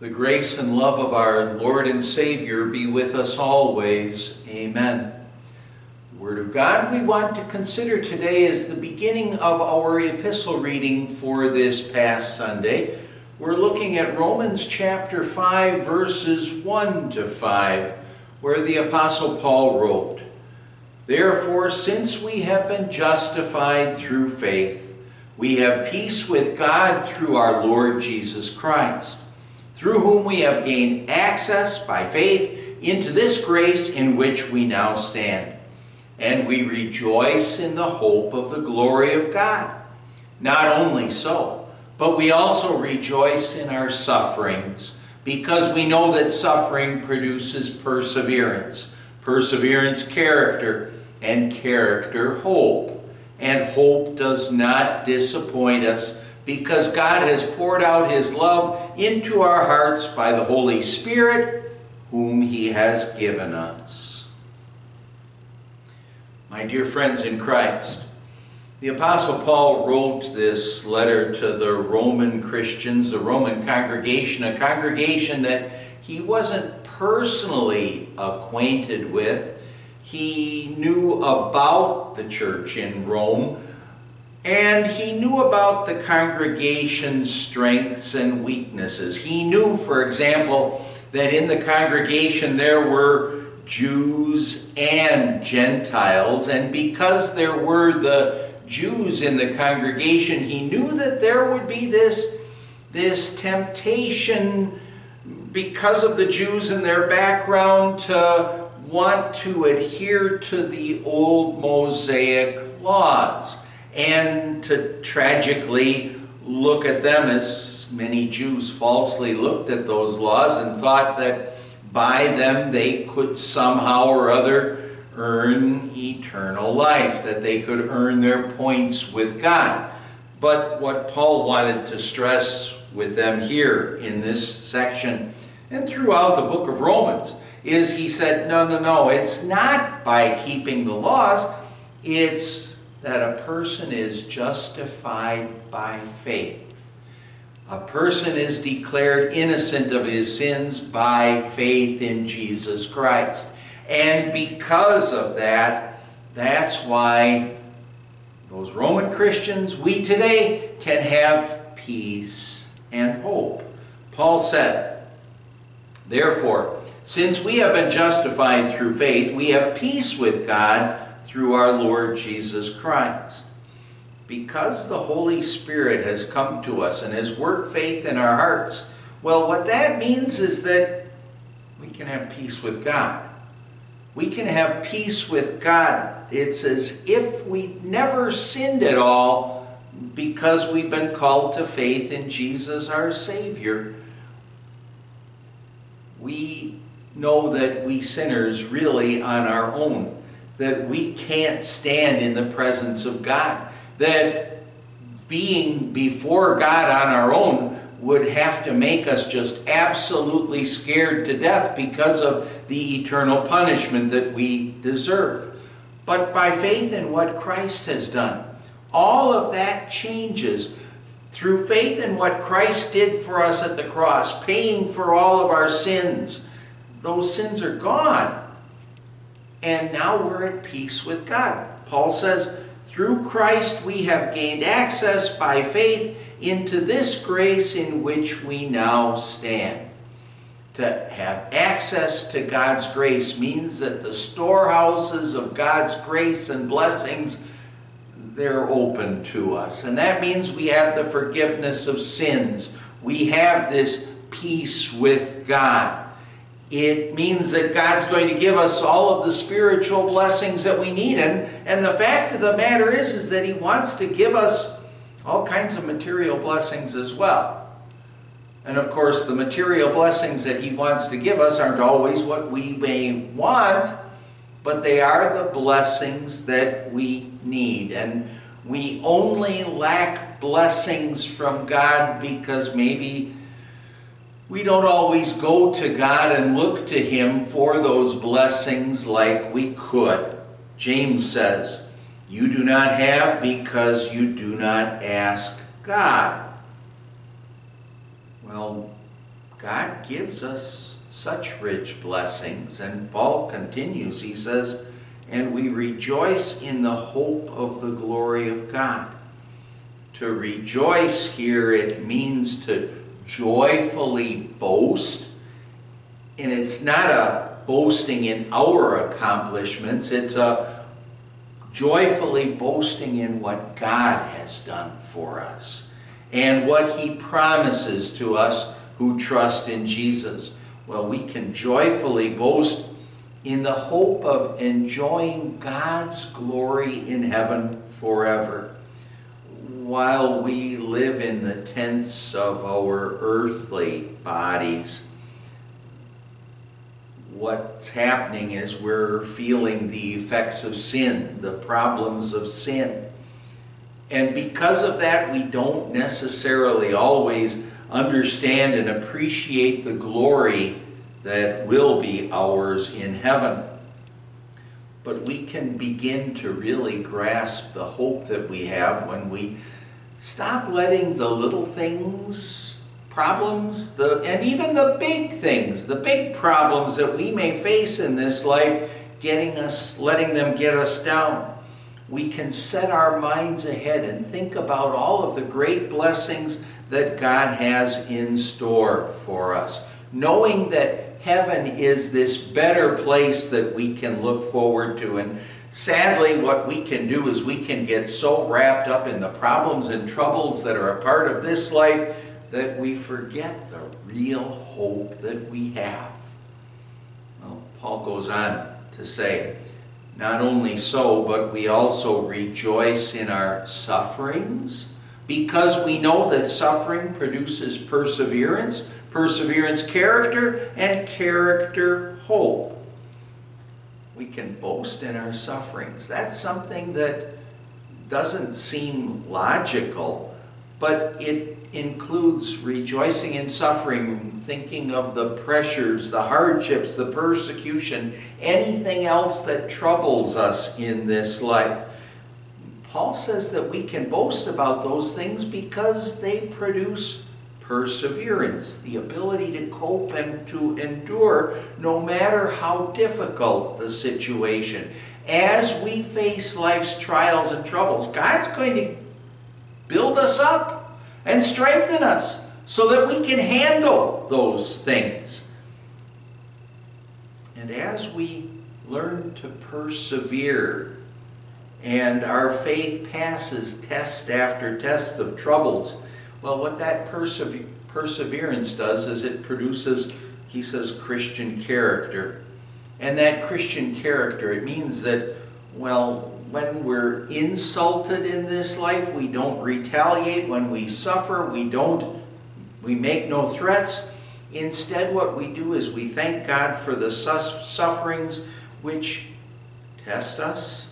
The grace and love of our Lord and Savior be with us always. Amen. The Word of God we want to consider today is the beginning of our epistle reading for this past Sunday. We're looking at Romans chapter 5, verses 1 to 5, where the Apostle Paul wrote, Therefore, since we have been justified through faith, we have peace with God through our Lord Jesus Christ through whom we have gained access by faith into this grace in which we now stand. And we rejoice in the hope of the glory of God. Not only so, but we also rejoice in our sufferings, because we know that suffering produces perseverance, perseverance, character, and character, hope. And hope does not disappoint us because God has poured out his love into our hearts by the Holy Spirit, whom he has given us. My dear friends in Christ, the Apostle Paul wrote this letter to the Roman Christians, the Roman congregation, a congregation that he wasn't personally acquainted with. He knew about the church in Rome and he knew about the congregation's strengths and weaknesses. He knew, for example, that in the congregation there were Jews and Gentiles, and because there were the Jews in the congregation, he knew that there would be this, this temptation because of the Jews and their background to want to adhere to the old Mosaic laws and to tragically look at them as many Jews falsely looked at those laws and thought that by them they could somehow or other earn eternal life, that they could earn their points with God. But what Paul wanted to stress with them here in this section and throughout the book of Romans is he said, no, no, no, it's not by keeping the laws, it's that a person is justified by faith. A person is declared innocent of his sins by faith in Jesus Christ. And because of that, that's why those Roman Christians, we today, can have peace and hope. Paul said, Therefore, since we have been justified through faith, we have peace with God through our Lord Jesus Christ. Because the Holy Spirit has come to us and has worked faith in our hearts, well, what that means is that we can have peace with God. We can have peace with God. It's as if we never sinned at all because we've been called to faith in Jesus our Savior. We know that we sinners really on our own that we can't stand in the presence of God. That being before God on our own would have to make us just absolutely scared to death because of the eternal punishment that we deserve. But by faith in what Christ has done, all of that changes through faith in what Christ did for us at the cross, paying for all of our sins. Those sins are gone and now we're at peace with God. Paul says, through Christ we have gained access by faith into this grace in which we now stand. To have access to God's grace means that the storehouses of God's grace and blessings they're open to us. And that means we have the forgiveness of sins. We have this peace with God. It means that God's going to give us all of the spiritual blessings that we need. And, and the fact of the matter is, is that He wants to give us all kinds of material blessings as well. And of course, the material blessings that He wants to give us aren't always what we may want, but they are the blessings that we need. And we only lack blessings from God because maybe we don't always go to God and look to Him for those blessings like we could. James says, You do not have because you do not ask God. Well, God gives us such rich blessings. And Paul continues, he says, and we rejoice in the hope of the glory of God. To rejoice here, it means to joyfully boast. And it's not a boasting in our accomplishments, it's a joyfully boasting in what God has done for us and what He promises to us who trust in Jesus. Well, we can joyfully boast in the hope of enjoying God's glory in heaven forever. While we live in the tents of our earthly bodies, what's happening is we're feeling the effects of sin, the problems of sin. And because of that, we don't necessarily always understand and appreciate the glory that will be ours in heaven. But we can begin to really grasp the hope that we have when we stop letting the little things, problems, the, and even the big things, the big problems that we may face in this life, getting us, letting them get us down. We can set our minds ahead and think about all of the great blessings that God has in store for us, knowing that heaven is this better place that we can look forward to. And sadly, what we can do is we can get so wrapped up in the problems and troubles that are a part of this life that we forget the real hope that we have. Well, Paul goes on to say, not only so, but we also rejoice in our sufferings because we know that suffering produces perseverance perseverance, character, and character, hope. We can boast in our sufferings. That's something that doesn't seem logical, but it includes rejoicing in suffering, thinking of the pressures, the hardships, the persecution, anything else that troubles us in this life. Paul says that we can boast about those things because they produce perseverance, the ability to cope and to endure no matter how difficult the situation. As we face life's trials and troubles, God's going to build us up and strengthen us so that we can handle those things. And as we learn to persevere and our faith passes test after test of troubles, well, what that persever- perseverance does is it produces, he says, Christian character. And that Christian character, it means that, well, when we're insulted in this life, we don't retaliate. When we suffer, we don't, we make no threats. Instead, what we do is we thank God for the sufferings which test us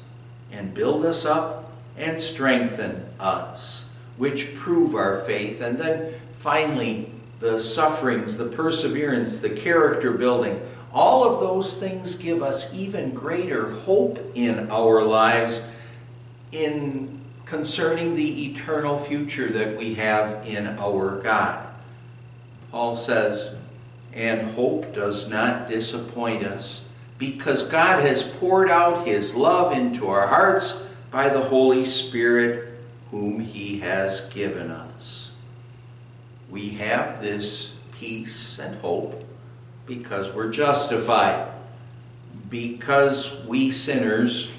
and build us up and strengthen us which prove our faith. And then finally, the sufferings, the perseverance, the character building. All of those things give us even greater hope in our lives in concerning the eternal future that we have in our God. Paul says, and hope does not disappoint us because God has poured out his love into our hearts by the Holy Spirit whom he has given us. We have this peace and hope because we're justified, because we sinners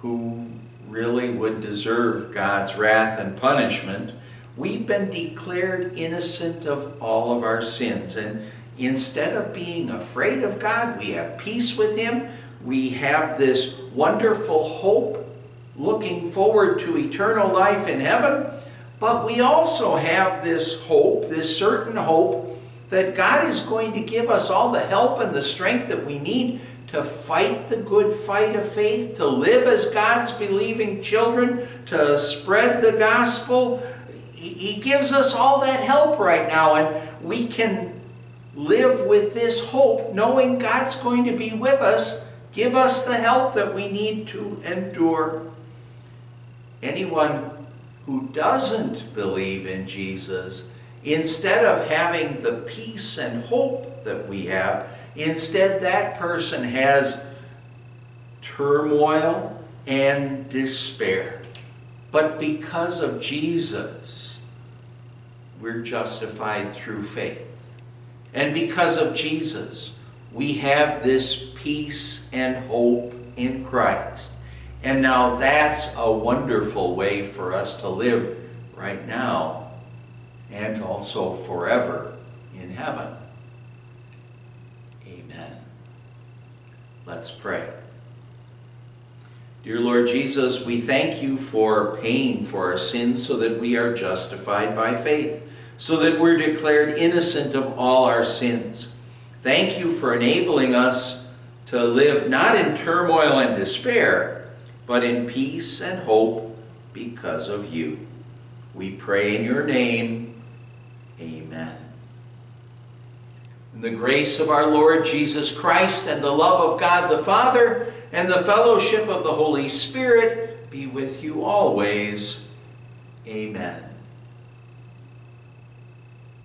who really would deserve God's wrath and punishment, we've been declared innocent of all of our sins. And instead of being afraid of God, we have peace with Him. We have this wonderful hope looking forward to eternal life in heaven, but we also have this hope, this certain hope, that God is going to give us all the help and the strength that we need to fight the good fight of faith, to live as God's believing children, to spread the gospel. He gives us all that help right now, and we can live with this hope, knowing God's going to be with us, give us the help that we need to endure anyone who doesn't believe in Jesus instead of having the peace and hope that we have, instead that person has turmoil and despair. But because of Jesus, we're justified through faith. And because of Jesus, we have this peace and hope in Christ. And now that's a wonderful way for us to live right now and also forever in heaven. Amen. Let's pray. Dear Lord Jesus, we thank you for paying for our sins so that we are justified by faith, so that we're declared innocent of all our sins. Thank you for enabling us to live not in turmoil and despair, but in peace and hope because of you. We pray in your name. Amen. In the grace of our Lord Jesus Christ and the love of God the Father and the fellowship of the Holy Spirit be with you always. Amen.